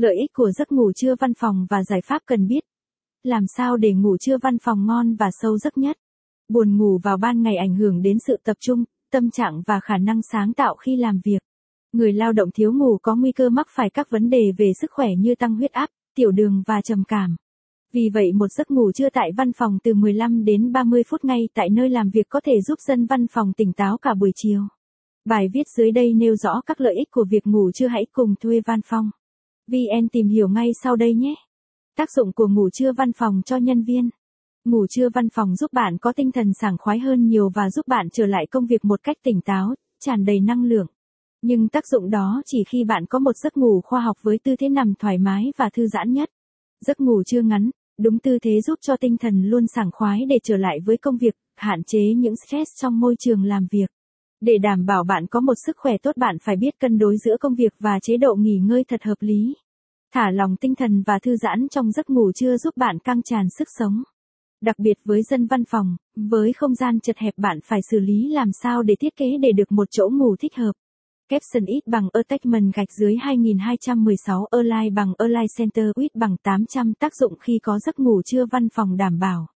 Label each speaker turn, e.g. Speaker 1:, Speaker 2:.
Speaker 1: Lợi ích của giấc ngủ trưa văn phòng và giải pháp cần biết. Làm sao để ngủ trưa văn phòng ngon và sâu giấc nhất? Buồn ngủ vào ban ngày ảnh hưởng đến sự tập trung, tâm trạng và khả năng sáng tạo khi làm việc. Người lao động thiếu ngủ có nguy cơ mắc phải các vấn đề về sức khỏe như tăng huyết áp, tiểu đường và trầm cảm. Vì vậy một giấc ngủ trưa tại văn phòng từ 15 đến 30 phút ngay tại nơi làm việc có thể giúp dân văn phòng tỉnh táo cả buổi chiều. Bài viết dưới đây nêu rõ các lợi ích của việc ngủ trưa hãy cùng thuê văn phòng. VN tìm hiểu ngay sau đây nhé. Tác dụng của ngủ trưa văn phòng cho nhân viên. Ngủ trưa văn phòng giúp bạn có tinh thần sảng khoái hơn nhiều và giúp bạn trở lại công việc một cách tỉnh táo, tràn đầy năng lượng. Nhưng tác dụng đó chỉ khi bạn có một giấc ngủ khoa học với tư thế nằm thoải mái và thư giãn nhất. Giấc ngủ trưa ngắn, đúng tư thế giúp cho tinh thần luôn sảng khoái để trở lại với công việc, hạn chế những stress trong môi trường làm việc. Để đảm bảo bạn có một sức khỏe tốt bạn phải biết cân đối giữa công việc và chế độ nghỉ ngơi thật hợp lý. Thả lòng tinh thần và thư giãn trong giấc ngủ trưa giúp bạn căng tràn sức sống. Đặc biệt với dân văn phòng, với không gian chật hẹp bạn phải xử lý làm sao để thiết kế để được một chỗ ngủ thích hợp. Capson ít bằng Attachment gạch dưới 2216 Align bằng Align Center ít bằng 800 tác dụng khi có giấc ngủ trưa văn phòng đảm bảo.